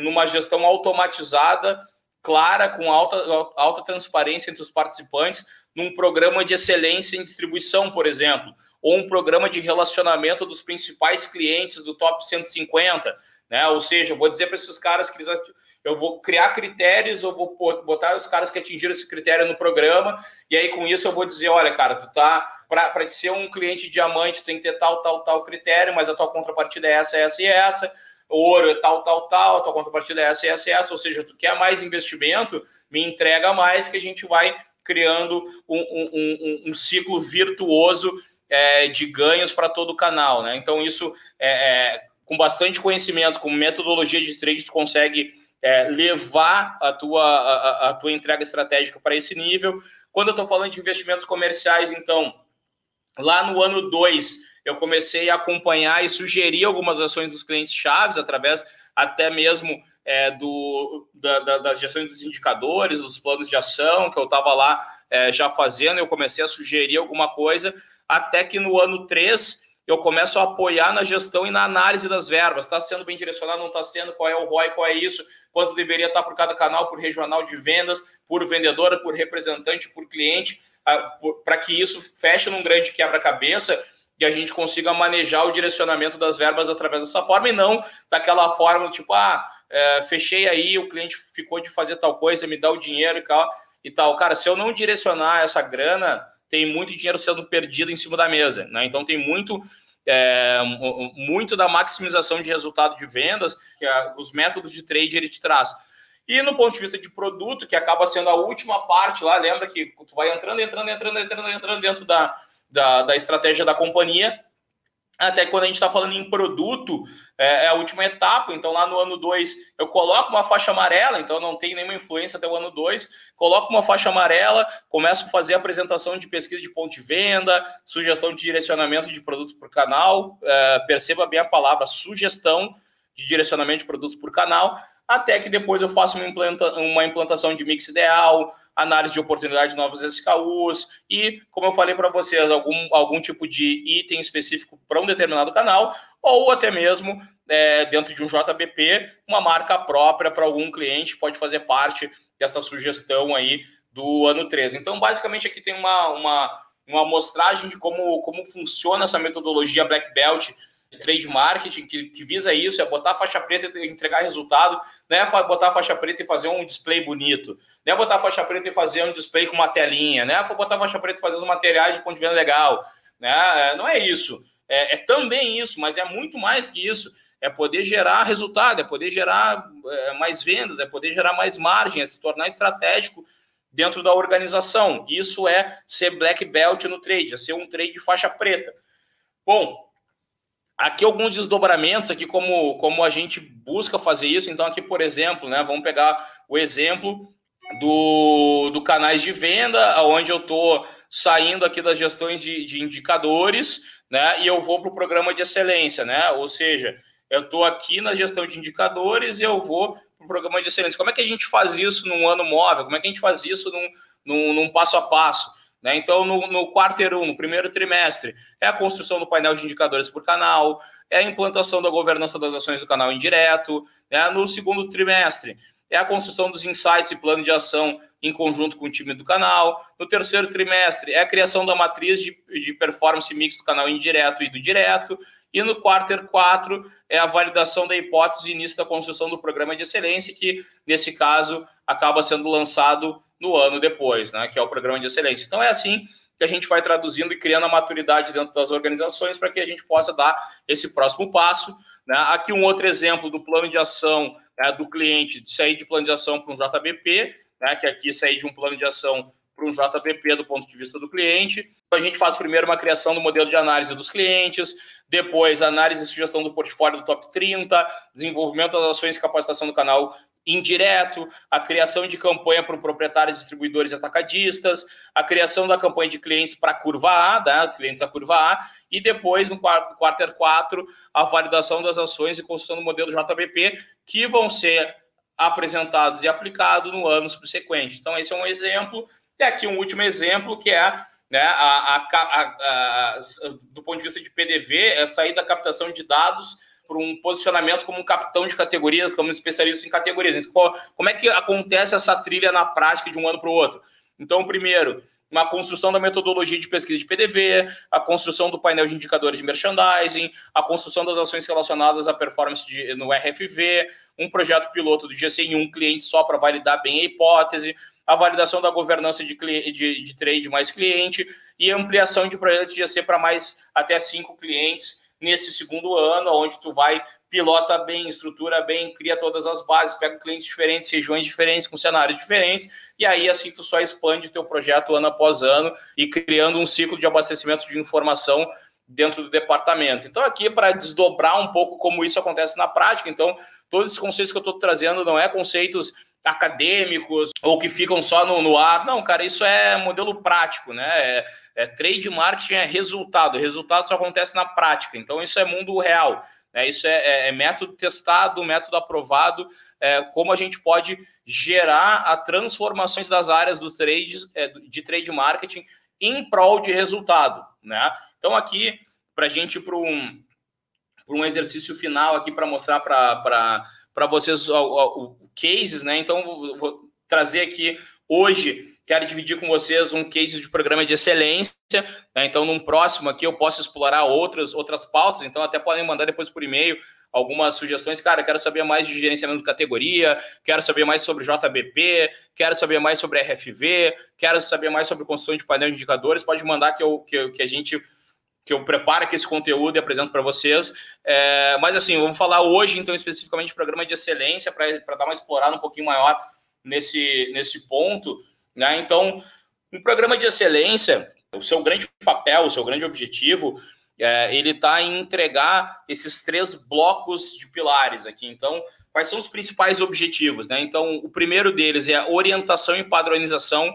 numa gestão automatizada, clara, com alta, alta transparência entre os participantes, num programa de excelência em distribuição, por exemplo, ou um programa de relacionamento dos principais clientes do top 150, né? Ou seja, vou dizer para esses caras que eles eu vou criar critérios, eu vou botar os caras que atingiram esse critério no programa, e aí com isso eu vou dizer, olha, cara, tu tá para ser um cliente diamante, tem que ter tal, tal, tal critério, mas a tua contrapartida é essa, essa e essa. Ouro é tal, tal, tal, a tua contrapartida é essa, essa essa. Ou seja, tu quer mais investimento, me entrega mais que a gente vai criando um, um, um, um ciclo virtuoso é, de ganhos para todo o canal, né? Então, isso é, é, com bastante conhecimento, com metodologia de trade, tu consegue é, levar a tua, a, a, tua entrega estratégica para esse nível. Quando eu estou falando de investimentos comerciais, então, lá no ano 2, eu comecei a acompanhar e sugerir algumas ações dos clientes chaves, através até mesmo é, do, da, da, da, gestão dos indicadores, dos planos de ação, que eu estava lá é, já fazendo, eu comecei a sugerir alguma coisa, até que no ano 3 eu começo a apoiar na gestão e na análise das verbas. Está sendo bem direcionado, não está sendo, qual é o ROI, qual é isso, quanto deveria estar por cada canal, por regional de vendas, por vendedora, por representante, por cliente, para que isso feche num grande quebra-cabeça e a gente consiga manejar o direcionamento das verbas através dessa forma e não daquela forma tipo, ah, é, fechei aí, o cliente ficou de fazer tal coisa, me dá o dinheiro e tal, e tal. Cara, se eu não direcionar essa grana, tem muito dinheiro sendo perdido em cima da mesa, né? Então tem muito é, muito da maximização de resultado de vendas que a, os métodos de trade ele te traz. E no ponto de vista de produto, que acaba sendo a última parte lá, lembra que tu vai entrando, entrando, entrando, entrando, entrando dentro da, da, da estratégia da companhia, até quando a gente está falando em produto, é, é, a última etapa. Então, lá no ano 2, eu coloco uma faixa amarela, então não tem nenhuma influência até o ano 2. Coloco uma faixa amarela, começo a fazer apresentação de pesquisa de ponto de venda, sugestão de direcionamento de produto por canal. É, perceba bem a palavra sugestão de direcionamento de produtos por canal, até que depois eu faço uma, implanta, uma implantação de mix ideal, análise de oportunidade de novos SKUs e, como eu falei para vocês, algum, algum tipo de item específico para um determinado canal, ou até mesmo é, dentro de um JBP, uma marca própria para algum cliente pode fazer parte dessa sugestão aí do ano 13. Então, basicamente, aqui tem uma, uma, uma amostragem de como, como funciona essa metodologia Black Belt de trade marketing que, que, visa isso, é botar a faixa preta e entregar resultado, não é botar a faixa preta e fazer um display bonito, não é botar a faixa preta e fazer um display com uma telinha, não é botar a faixa preta e fazer os materiais de ponto de vista legal, né? não é isso. É, é, também isso, mas é muito mais que isso. É poder gerar resultado, é poder gerar é, mais vendas, é poder gerar mais margem, é se tornar estratégico dentro da organização. Isso é ser black belt no trade, é ser um trade de faixa preta. Bom, Aqui alguns desdobramentos, aqui como, como a gente busca fazer isso. Então, aqui, por exemplo, né, vamos pegar o exemplo do, do canais de venda, onde eu estou saindo aqui das gestões de, de indicadores, né, e eu vou para o programa de excelência, né? Ou seja, eu estou aqui na gestão de indicadores e eu vou para o programa de excelência. Como é que a gente faz isso num ano móvel? Como é que a gente faz isso num, num, num passo a passo? Né? Então, no, no quarteiro, no primeiro trimestre, é a construção do painel de indicadores por canal, é a implantação da governança das ações do canal indireto. Né? No segundo trimestre, é a construção dos insights e plano de ação em conjunto com o time do canal. No terceiro trimestre, é a criação da matriz de, de performance mix do canal indireto e do direto. E no quarter 4 é a validação da hipótese e início da construção do programa de excelência, que nesse caso acaba sendo lançado no ano depois, né, que é o programa de excelência. Então é assim que a gente vai traduzindo e criando a maturidade dentro das organizações para que a gente possa dar esse próximo passo. Né? Aqui um outro exemplo do plano de ação né, do cliente, de sair de plano de ação para um JBP, né, que aqui sair de um plano de ação para um JBP do ponto de vista do cliente. A gente faz primeiro uma criação do modelo de análise dos clientes, depois análise e sugestão do portfólio do top 30, desenvolvimento das ações e capacitação do canal indireto, a criação de campanha para proprietários, distribuidores e atacadistas, a criação da campanha de clientes para a curva A, né, clientes da curva A, e depois, no quarter 4, a validação das ações e construção do modelo JBP, que vão ser apresentados e aplicados no ano subsequente. Então, esse é um exemplo. E aqui um último exemplo, que é né, a, a, a, do ponto de vista de PDV, é sair da captação de dados para um posicionamento como um capitão de categoria, como um especialista em categorias. Então, como é que acontece essa trilha na prática de um ano para o outro? Então, primeiro, uma construção da metodologia de pesquisa de PDV, a construção do painel de indicadores de merchandising, a construção das ações relacionadas à performance de, no RFV, um projeto piloto do GC em um cliente só para validar bem a hipótese, a validação da governança de, de, de trade mais cliente e ampliação de projetos de GC para mais até cinco clientes nesse segundo ano, onde tu vai pilota bem, estrutura bem, cria todas as bases, pega clientes diferentes, regiões diferentes, com cenários diferentes, e aí assim tu só expande teu projeto ano após ano e criando um ciclo de abastecimento de informação dentro do departamento. Então aqui para desdobrar um pouco como isso acontece na prática. Então todos esses conceitos que eu estou trazendo não é conceitos acadêmicos ou que ficam só no, no ar. Não, cara, isso é modelo prático, né? É, é trade marketing é resultado. Resultado só acontece na prática. Então isso é mundo real. Né? Isso é, é, é método testado, método aprovado, é, como a gente pode gerar a transformações das áreas do trade, é, de trade marketing em prol de resultado. Né? Então, aqui, para a gente ir para um, um exercício final aqui para mostrar para vocês o, o, o, cases, né? Então, vou, vou trazer aqui hoje quero dividir com vocês um case de programa de excelência. Né? Então, num próximo aqui, eu posso explorar outras, outras pautas. Então, até podem mandar depois por e-mail algumas sugestões. Cara, quero saber mais de gerenciamento de categoria, quero saber mais sobre JBP, quero saber mais sobre RFV, quero saber mais sobre construção de painel de indicadores. Pode mandar que, eu, que, que a gente que eu preparo aqui esse conteúdo e apresento para vocês. É, mas assim, vamos falar hoje, então, especificamente de programa de excelência, para dar uma explorada um pouquinho maior nesse, nesse ponto. Né? Então, um programa de excelência, o seu grande papel, o seu grande objetivo, é, ele está em entregar esses três blocos de pilares aqui. Então, quais são os principais objetivos? Né? Então, o primeiro deles é a orientação e padronização,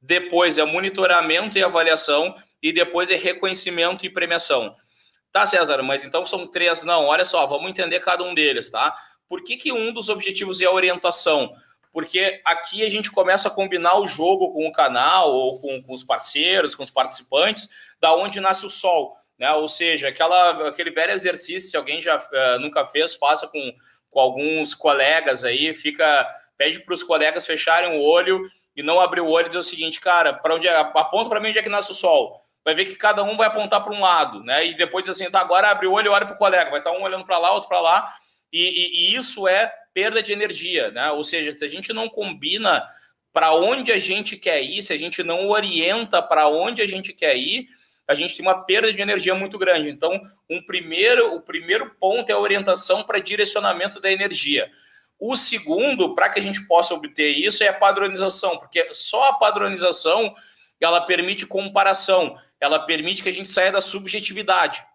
depois é monitoramento e avaliação, e depois é reconhecimento e premiação. Tá, César, mas então são três. Não, olha só, vamos entender cada um deles, tá? Por que, que um dos objetivos é a orientação? porque aqui a gente começa a combinar o jogo com o canal ou com, com os parceiros, com os participantes, da onde nasce o sol, né? Ou seja, aquela, aquele velho exercício, se alguém já uh, nunca fez, faça com, com alguns colegas aí, fica pede para os colegas fecharem o olho e não abrir o olho e dizer o seguinte, cara, para onde é, aponta para mim onde é que nasce o sol. Vai ver que cada um vai apontar para um lado, né? E depois assim, tá, agora abre o olho e olha para o colega, vai estar um olhando para lá, outro para lá, e, e, e isso é perda de energia, né? Ou seja, se a gente não combina para onde a gente quer ir, se a gente não orienta para onde a gente quer ir, a gente tem uma perda de energia muito grande. Então, um primeiro, o primeiro ponto é a orientação para direcionamento da energia. O segundo, para que a gente possa obter isso, é a padronização, porque só a padronização ela permite comparação, ela permite que a gente saia da subjetividade.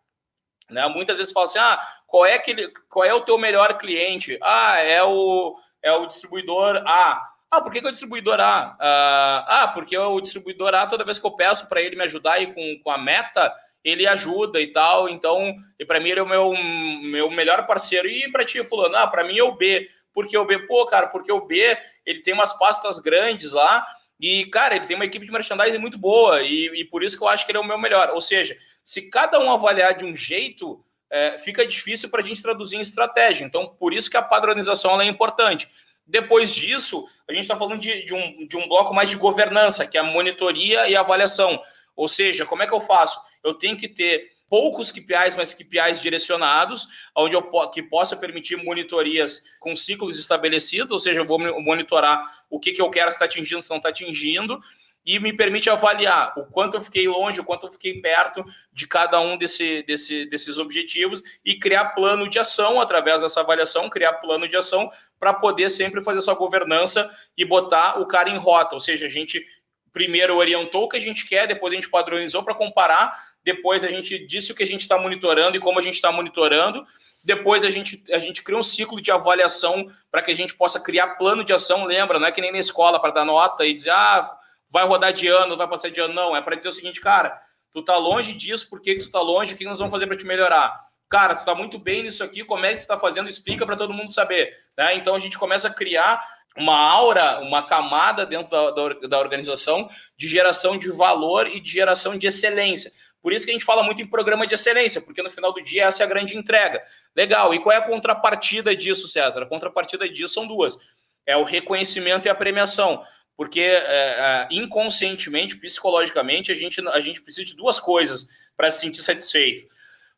Né? Muitas vezes fala assim: ah, qual é, aquele, qual é o teu melhor cliente? Ah, é o, é o distribuidor A. Ah, por que, que é o distribuidor A? Ah, ah, porque o distribuidor A, toda vez que eu peço para ele me ajudar aí com, com a meta, ele ajuda e tal. Então, e para mim ele é o meu, meu melhor parceiro. E para ti, fulano, ah, para mim é o B. Porque o B, pô, cara, porque o B, ele tem umas pastas grandes lá e, cara, ele tem uma equipe de merchandising muito boa e, e por isso que eu acho que ele é o meu melhor. Ou seja, se cada um avaliar de um jeito, é, fica difícil para a gente traduzir em estratégia. Então, por isso que a padronização é importante. Depois disso, a gente está falando de, de, um, de um bloco mais de governança, que é a monitoria e avaliação. Ou seja, como é que eu faço? Eu tenho que ter poucos KPIs, mas KPIs direcionados, onde eu que possa permitir monitorias com ciclos estabelecidos, ou seja, eu vou monitorar o que, que eu quero, se está atingindo, se não está atingindo, e me permite avaliar o quanto eu fiquei longe, o quanto eu fiquei perto de cada um desse, desse, desses objetivos e criar plano de ação através dessa avaliação, criar plano de ação para poder sempre fazer essa governança e botar o cara em rota, ou seja, a gente primeiro orientou o que a gente quer, depois a gente padronizou para comparar, depois a gente disse o que a gente está monitorando e como a gente está monitorando, depois a gente, a gente cria um ciclo de avaliação para que a gente possa criar plano de ação, lembra, não é que nem na escola para dar nota e dizer, ah, vai rodar de ano, vai passar de ano, não, é para dizer o seguinte, cara, tu tá longe disso, por que, que tu tá longe, o que nós vamos fazer para te melhorar? Cara, tu tá muito bem nisso aqui, como é que tu tá fazendo? Explica para todo mundo saber, né? Então a gente começa a criar uma aura, uma camada dentro da, da, da organização de geração de valor e de geração de excelência. Por isso que a gente fala muito em programa de excelência, porque no final do dia essa é a grande entrega. Legal, e qual é a contrapartida disso, César? A contrapartida disso são duas: é o reconhecimento e a premiação. Porque é, é, inconscientemente, psicologicamente, a gente, a gente precisa de duas coisas para se sentir satisfeito.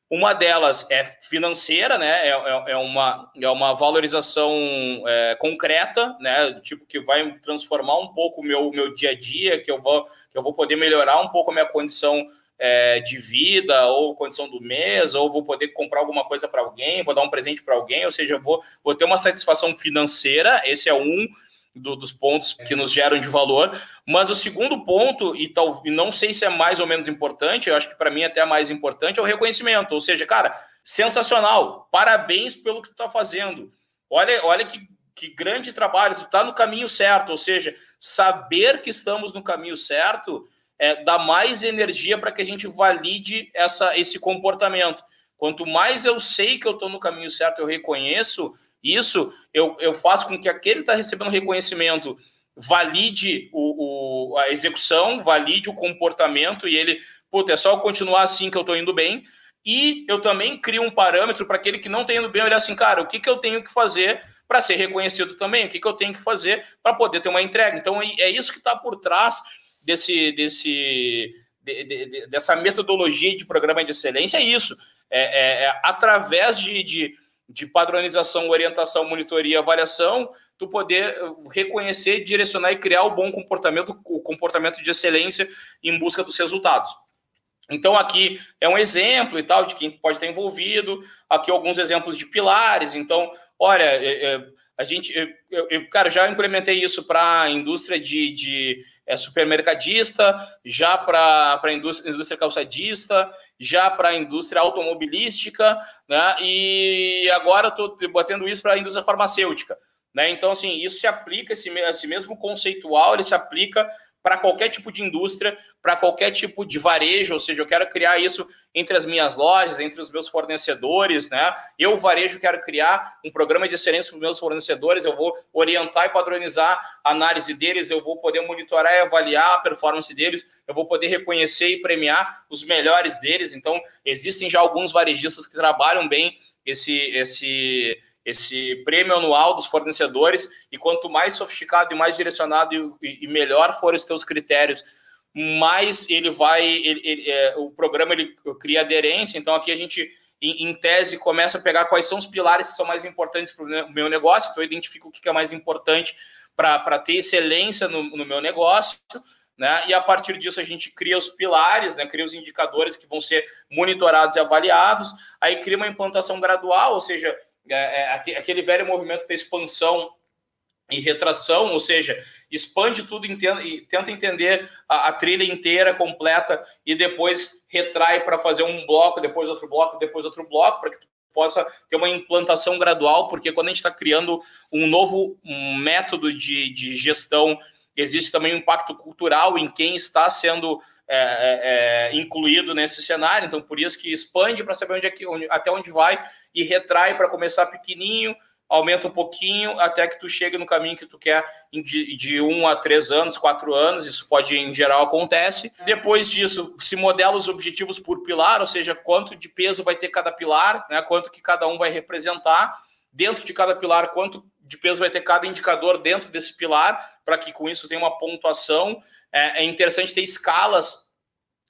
Uma delas é financeira, né? É, é, é uma, é uma valorização é, concreta, né? Tipo que vai transformar um pouco o meu, meu dia a dia, que eu, vou, que eu vou poder melhorar um pouco a minha condição é, de vida, ou condição do mês, ou vou poder comprar alguma coisa para alguém, vou dar um presente para alguém, ou seja, vou, vou ter uma satisfação financeira, esse é um do, dos pontos que nos geram de valor. Mas o segundo ponto, e, tal, e não sei se é mais ou menos importante, eu acho que para mim até é mais importante, é o reconhecimento. Ou seja, cara, sensacional, parabéns pelo que tu está fazendo. Olha, olha que, que grande trabalho, tu está no caminho certo. Ou seja, saber que estamos no caminho certo é, dá mais energia para que a gente valide essa, esse comportamento. Quanto mais eu sei que eu estou no caminho certo, eu reconheço, isso eu, eu faço com que aquele que está recebendo reconhecimento valide o, o, a execução, valide o comportamento e ele, puta, é só eu continuar assim que eu estou indo bem. E eu também crio um parâmetro para aquele que não está indo bem olhar assim, cara, o que, que eu tenho que fazer para ser reconhecido também? O que, que eu tenho que fazer para poder ter uma entrega? Então é isso que está por trás desse, desse, de, de, dessa metodologia de programa de excelência, é isso. É, é, é através de, de de padronização, orientação, monitoria, avaliação, tu poder eh, reconhecer, direcionar e criar o bom comportamento, o comportamento de excelência em busca dos resultados. Então aqui é um exemplo e tal de quem pode estar envolvido, aqui alguns exemplos de pilares. Então, olha, é, é, a gente, eu, eu, cara, já implementei isso para a indústria de, de é, supermercadista, já para a indústria, indústria calçadista, já para a indústria automobilística, né? E agora estou batendo isso para a indústria farmacêutica, né? Então, assim, isso se aplica, esse, esse mesmo conceitual, ele se aplica para qualquer tipo de indústria, para qualquer tipo de varejo, ou seja, eu quero criar isso entre as minhas lojas, entre os meus fornecedores, né? Eu, varejo, quero criar um programa de excelência para os meus fornecedores, eu vou orientar e padronizar a análise deles, eu vou poder monitorar e avaliar a performance deles, eu vou poder reconhecer e premiar os melhores deles. Então, existem já alguns varejistas que trabalham bem esse esse esse prêmio anual dos fornecedores e quanto mais sofisticado e mais direcionado e, e melhor forem os teus critérios mais ele vai, ele, ele, é, o programa ele cria aderência. Então aqui a gente, em, em, tese, começa a pegar quais são os pilares que são mais importantes para o meu negócio. Então eu identifico o que é mais importante para ter excelência no, no, meu negócio. Né? E a partir disso a gente cria os pilares, né? cria os indicadores que vão ser monitorados e avaliados. Aí cria uma implantação gradual, ou seja, é, é, aquele velho movimento da expansão e retração, ou seja, expande tudo entenda, e tenta entender a, a, trilha inteira, completa, e depois retrai para fazer um bloco, depois outro bloco, depois outro bloco, para que tu possa ter uma implantação gradual, porque quando a gente está criando um novo método de, de gestão, existe também um impacto cultural em quem está sendo é, é, é incluído nesse cenário, então por isso que expande para saber onde é que, onde, até onde vai e retrai para começar pequenininho, aumenta um pouquinho até que tu chegue no caminho que tu quer de, de um a três anos, quatro anos, isso pode em geral acontece. Depois disso, se modela os objetivos por pilar, ou seja, quanto de peso vai ter cada pilar, né, quanto que cada um vai representar, dentro de cada pilar, quanto de peso vai ter cada indicador dentro desse pilar, para que com isso tenha uma pontuação. É, é interessante ter escalas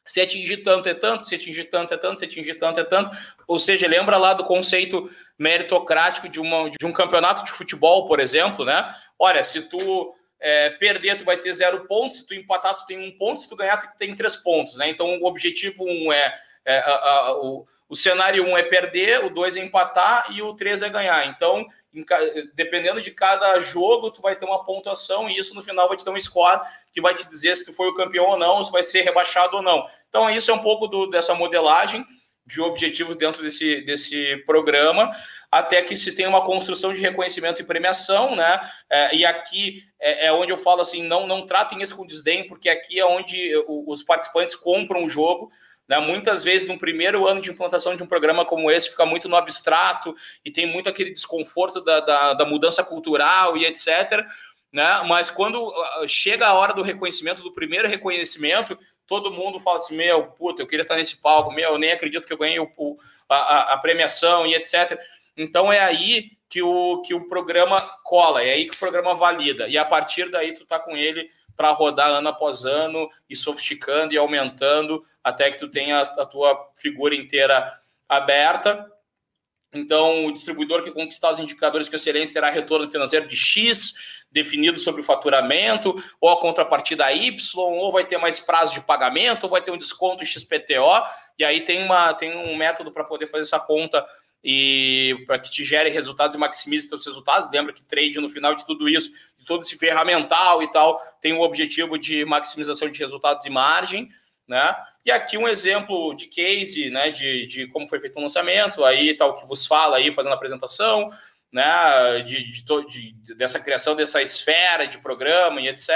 se atingir tanto é tanto, se atingir tanto é tanto, se atingir tanto é tanto. Ou seja, lembra lá do conceito meritocrático de, uma, de um campeonato de futebol, por exemplo, né? Olha, se tu é, perder, tu vai ter zero pontos, se tu empatar, tu tem um ponto, se tu ganhar, tu tem três pontos, né? Então, o objetivo um é, é a, a, o, o cenário um é perder, o dois é empatar e o três é ganhar. Então, dependendo de cada jogo, tu vai ter uma pontuação e isso no final vai te dar um score que vai te dizer se tu foi o campeão ou não, se vai ser rebaixado ou não. Então, isso é um pouco do, dessa modelagem de objetivos dentro desse, desse programa, até que se tem uma construção de reconhecimento e premiação, né? É, e aqui é, é, onde eu falo assim: não, não tratem isso com desdém, porque aqui é onde os participantes compram o jogo. Né? Muitas vezes, no primeiro ano de implantação de um programa como esse, fica muito no abstrato e tem muito aquele desconforto da, da, da mudança cultural e etc. Né? Mas quando ah, chega a hora do reconhecimento, do primeiro reconhecimento, todo mundo fala assim: meu, puta, eu queria estar nesse palco, meu, eu nem acredito que eu ganhei o, o a, a, premiação e etc. Então é aí que o, que o programa cola, é aí que o programa valida. E a partir daí tu tá com ele para rodar ano após ano e sofisticando e aumentando até que tu tenha a tua figura inteira aberta. Então, o distribuidor que conquistar os indicadores de excelência terá retorno financeiro de X, definido sobre o faturamento, ou a contrapartida Y, ou vai ter mais prazo de pagamento, ou vai ter um desconto XPTO, e aí tem, uma, tem um método para poder fazer essa conta e para que te gere resultados e maximize seus resultados. Lembra que trade no final de tudo isso, todo esse ferramental e tal, tem o objetivo de maximização de resultados e margem, né? E aqui um exemplo de case, né, de, de como foi feito o lançamento, aí tal tá que vos fala aí fazendo a apresentação, né, de, de, de, dessa criação dessa esfera de programa e etc.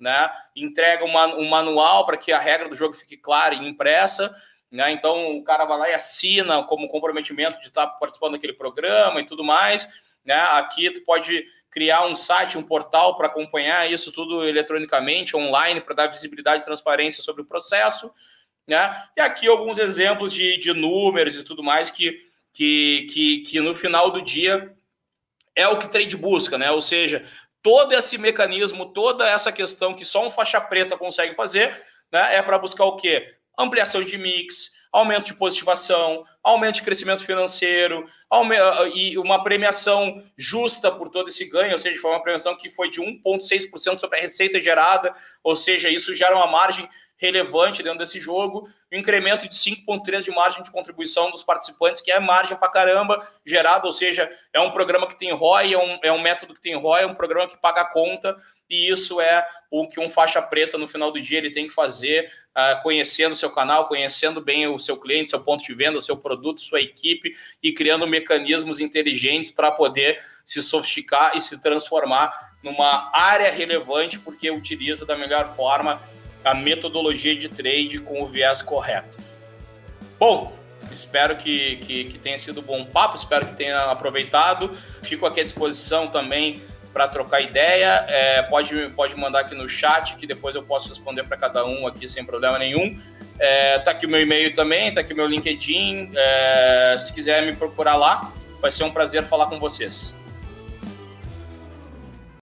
Né, entrega uma, um manual para que a regra do jogo fique clara e impressa. Né, então o cara vai lá e assina como comprometimento de estar participando daquele programa e tudo mais. Né, aqui tu pode criar um site, um portal para acompanhar isso tudo eletronicamente, online, para dar visibilidade e transparência sobre o processo. Né? E aqui alguns exemplos de, de números e tudo mais que que, que, que no final do dia é o que trade busca, né? Ou seja, todo esse mecanismo, toda essa questão que só um faixa preta consegue fazer, né? É para buscar o quê? Ampliação de mix, aumento de positivação, aumento de crescimento financeiro e uma premiação justa por todo esse ganho, ou seja, foi uma premiação que foi de 1,6% sobre a receita gerada, ou seja, isso gera uma margem relevante dentro desse jogo, um incremento de 5,3% de margem de contribuição dos participantes, que é margem para caramba gerada, ou seja, é um programa que tem ROI, é um, é um método que tem ROI, é um programa que paga a conta, e isso é o que um faixa preta no final do dia ele tem que fazer, uh, conhecendo o seu canal, conhecendo bem o seu cliente, seu ponto de venda, seu produto, sua equipe, e criando mecanismos inteligentes para poder se sofisticar e se transformar numa área relevante, porque utiliza da melhor forma a metodologia de trade com o viés correto. Bom, espero que, que, que tenha sido um bom papo, espero que tenha aproveitado. Fico aqui à disposição também para trocar ideia. É, pode, pode mandar aqui no chat, que depois eu posso responder para cada um aqui sem problema nenhum. É, tá aqui o meu e-mail também, tá aqui o meu LinkedIn. É, se quiser me procurar lá, vai ser um prazer falar com vocês.